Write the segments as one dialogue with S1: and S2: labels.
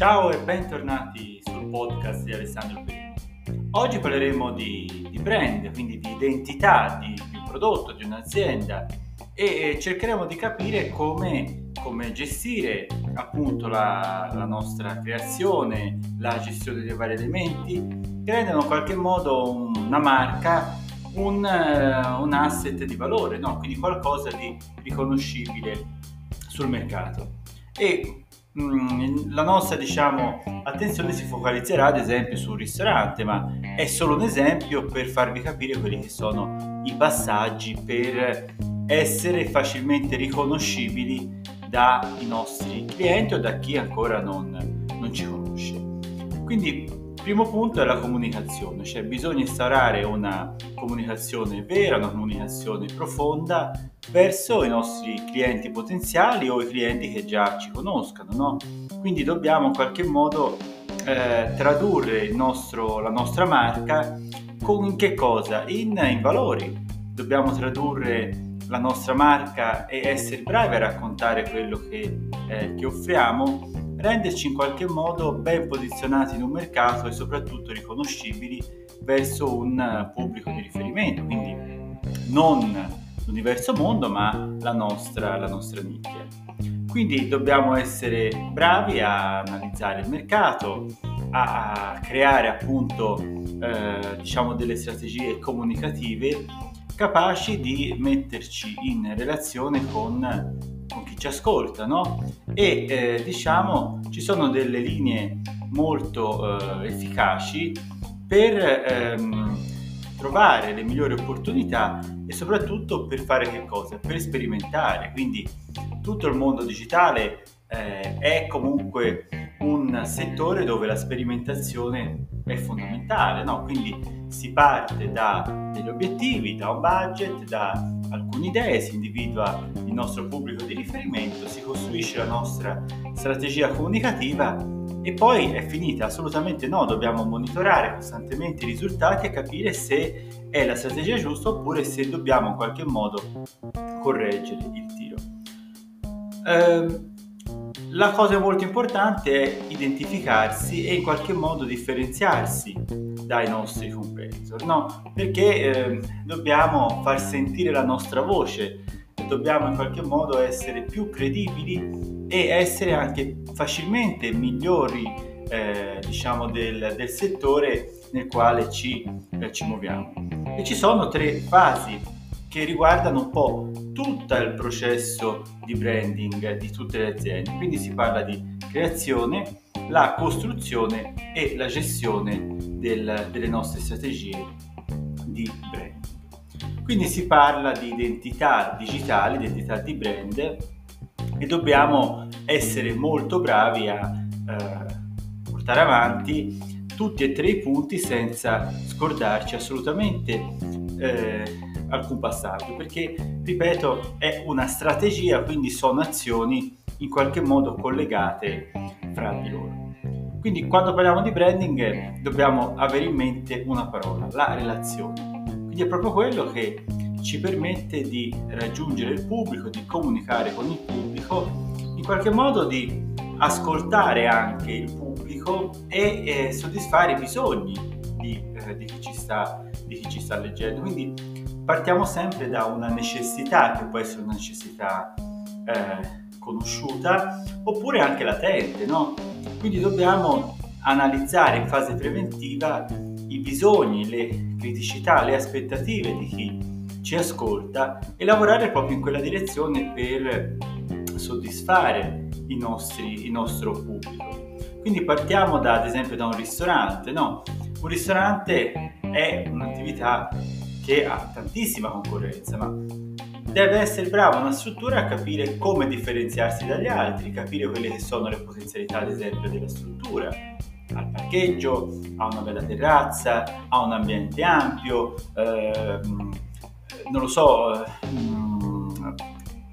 S1: Ciao e bentornati sul podcast di Alessandro Perini. Oggi parleremo di, di, brand, quindi di identità di, di un prodotto, di un'azienda e cercheremo di capire come, come gestire appunto la, la, nostra creazione, la gestione dei vari elementi che rendono in qualche modo una marca un, uh, un asset di valore, no? quindi qualcosa di riconoscibile sul mercato. E Mm, la nostra diciamo, attenzione si focalizzerà ad esempio sul ristorante, ma è solo un esempio per farvi capire quelli che sono i passaggi per essere facilmente riconoscibili dai nostri clienti o da chi ancora non, non ci conosce. Quindi Primo punto è la comunicazione, cioè bisogna instaurare una comunicazione vera, una comunicazione profonda verso i nostri clienti potenziali o i clienti che già ci conoscano, no? Quindi dobbiamo in qualche modo eh, tradurre nostro, la nostra marca con in che cosa? In, in valori. Dobbiamo tradurre la nostra marca e essere bravi a raccontare quello che, eh, che offriamo renderci in qualche modo ben posizionati in un mercato e soprattutto riconoscibili verso un pubblico di riferimento, quindi non l'universo mondo ma la nostra, la nostra nicchia. Quindi dobbiamo essere bravi a analizzare il mercato, a, a creare appunto eh, diciamo delle strategie comunicative capaci di metterci in relazione con con chi ci ascolta, no? E eh, diciamo ci sono delle linee molto eh, efficaci per ehm, trovare le migliori opportunità e soprattutto per fare che cosa? Per sperimentare. Quindi tutto il mondo digitale eh, è comunque un settore dove la sperimentazione è fondamentale, no? Quindi si parte da degli obiettivi, da un budget, da alcune idee, si individua il nostro pubblico di riferimento, si costruisce la nostra strategia comunicativa e poi è finita? Assolutamente no, dobbiamo monitorare costantemente i risultati e capire se è la strategia giusta oppure se dobbiamo in qualche modo correggere il tiro. Eh, la cosa molto importante è identificarsi e in qualche modo differenziarsi dai nostri competitor, no? Perché eh, dobbiamo far sentire la nostra voce, dobbiamo in qualche modo essere più credibili e essere anche facilmente migliori, eh, diciamo, del, del, settore nel quale ci, eh, ci muoviamo. E ci sono tre fasi che riguardano un po' tutto il processo di branding di tutte le aziende. Quindi si parla di creazione, la costruzione e la gestione del, delle nostre strategie di branding. Quindi si parla di identità digitale, identità di brand e dobbiamo essere molto bravi a eh, portare avanti tutti e tre i punti senza scordarci assolutamente eh, alcun passaggio, perché, ripeto, è una strategia, quindi sono azioni in qualche modo collegate fra di loro. Quindi quando parliamo di branding dobbiamo avere in mente una parola, la relazione. Quindi è proprio quello che ci permette di raggiungere il pubblico, di comunicare con il pubblico, in qualche modo di ascoltare anche il pubblico e eh, soddisfare i bisogni di, eh, di, chi sta, di, chi ci sta, leggendo. Quindi partiamo sempre da una necessità che può essere una necessità eh, conosciuta oppure anche latente, no? Quindi dobbiamo analizzare in fase preventiva i bisogni, le criticità, le aspettative di chi ci ascolta e lavorare proprio in quella direzione per soddisfare i nostri, il nostro pubblico. Quindi partiamo da, ad esempio da un ristorante, no? Un ristorante è un'attività che ha tantissima concorrenza, ma deve essere bravo una struttura a capire come differenziarsi dagli altri, capire quelle che sono le potenzialità, ad esempio, della struttura. Ha il parcheggio, ha una bella terrazza, ha un ambiente ampio, ehm, non lo so, ehm,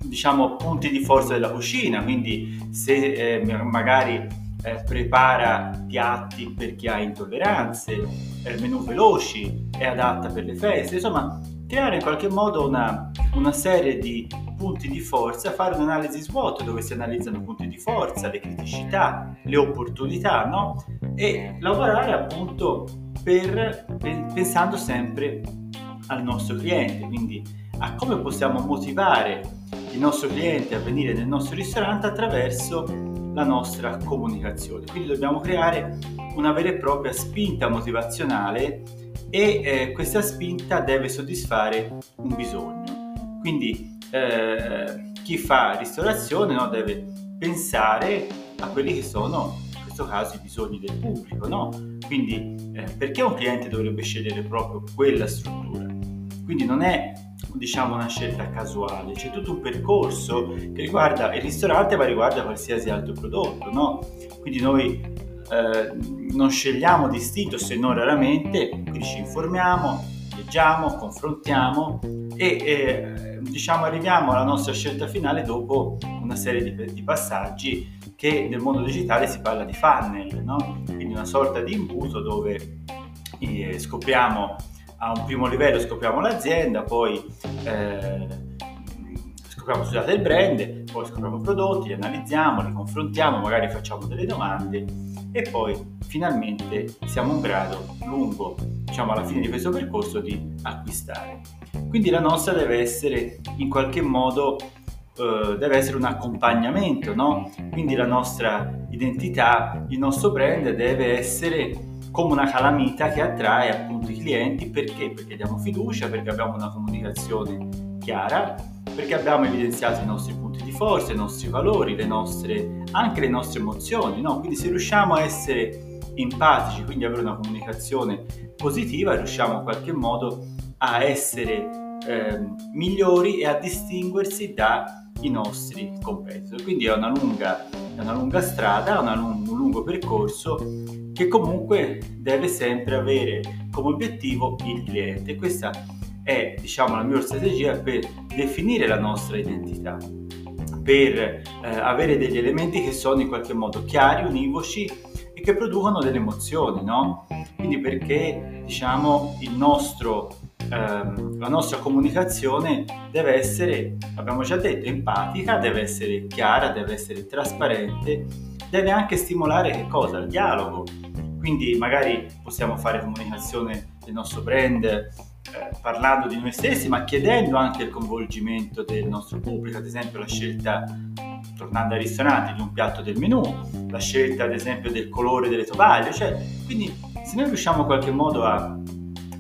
S1: diciamo punti di forza della cucina, quindi se eh, magari eh, prepara piatti per chi ha intolleranze, eh, menù veloci, è adatta per le feste, insomma creare in qualche modo una, una serie di punti di forza, fare un'analisi SWOT dove si analizzano i punti di forza, le criticità, le opportunità, no? E lavorare appunto per, pensando sempre al nostro cliente, quindi a come possiamo motivare il nostro cliente a venire nel nostro ristorante attraverso la nostra comunicazione. Quindi dobbiamo creare una vera e propria spinta motivazionale e eh, questa spinta deve soddisfare un bisogno. Quindi eh, chi fa ristorazione no, deve pensare a quelli che sono questo caso i bisogni del pubblico. No? Quindi eh, perché un cliente dovrebbe scegliere proprio quella struttura? Quindi non è diciamo una scelta casuale, c'è tutto un percorso che riguarda il ristorante ma riguarda qualsiasi altro prodotto, no? Quindi noi eh, non scegliamo distinto se non raramente, quindi ci informiamo, leggiamo, confrontiamo e eh, diciamo arriviamo alla nostra scelta finale dopo una serie di, di, passaggi che nel mondo digitale si parla di funnel, no? quindi una sorta di imbuto dove eh, scopriamo a un primo livello scopriamo l'azienda, poi eh, scopriamo scusate, il brand, poi scopriamo i prodotti, li analizziamo, li confrontiamo, magari facciamo delle domande e poi finalmente siamo in grado, lungo, diciamo alla fine di questo percorso, di acquistare. Quindi la nostra deve essere in qualche modo Uh, deve essere un accompagnamento, no? Quindi la nostra identità, il nostro brand deve essere come una calamita che attrae appunto i clienti perché? Perché diamo fiducia, perché abbiamo una comunicazione chiara, perché abbiamo evidenziato i nostri punti di forza, i nostri valori, le nostre, anche le nostre emozioni, no? Quindi se riusciamo a essere empatici, quindi avere una comunicazione positiva, riusciamo in qualche modo a essere eh, migliori e a distinguersi dai nostri competitor. Quindi è una lunga, è una lunga strada, una, un lungo percorso che comunque deve sempre avere come obiettivo il cliente. Questa è diciamo, la migliore strategia per definire la nostra identità, per eh, avere degli elementi che sono in qualche modo chiari, univoci e che producono delle emozioni, no? Quindi perché diciamo il nostro ehm, la nostra comunicazione deve essere, abbiamo già detto, empatica, deve essere chiara, deve essere trasparente, deve anche stimolare che cosa? Il dialogo, quindi magari possiamo fare comunicazione del nostro brand eh, parlando di noi stessi, ma chiedendo anche il coinvolgimento del nostro pubblico, ad esempio la scelta, tornando ai ristoranti, di un piatto del menù, la scelta ad esempio del colore delle tovaglie, cioè, quindi se noi riusciamo in qualche modo a,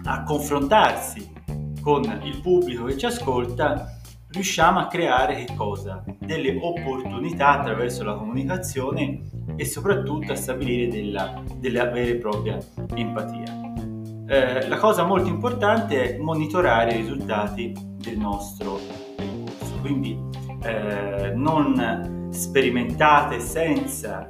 S1: a confrontarsi con il pubblico che ci ascolta, riusciamo a creare che cosa? Delle opportunità attraverso la comunicazione e soprattutto a stabilire della, della vera e propria empatia. Eh, la cosa molto importante è monitorare i risultati del nostro percorso, quindi eh, non sperimentate senza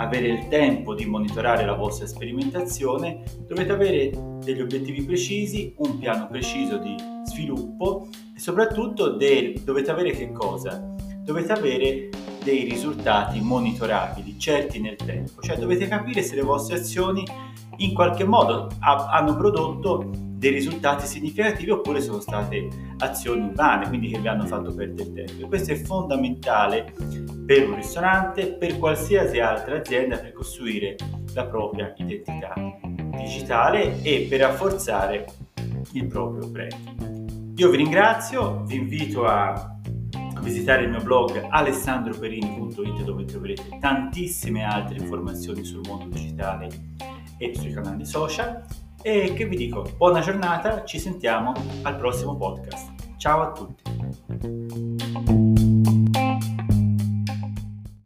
S1: avere il tempo di monitorare la vostra sperimentazione, dovete avere degli obiettivi precisi, un piano preciso di sviluppo e soprattutto de- dovete avere che cosa? Dovete avere dei risultati monitorabili, certi nel tempo, cioè dovete capire se le vostre azioni in qualche modo ha, hanno prodotto dei risultati significativi oppure sono state azioni vane, quindi che vi hanno fatto perdere tempo. E questo è fondamentale per un ristorante, per qualsiasi altra azienda per costruire la propria identità digitale e per rafforzare il proprio brand. Io vi ringrazio, vi invito a visitare il mio blog alessandroperini.it dove troverete tantissime altre informazioni sul mondo digitale e sui canali social e che vi dico buona giornata, ci sentiamo al prossimo podcast. Ciao a tutti!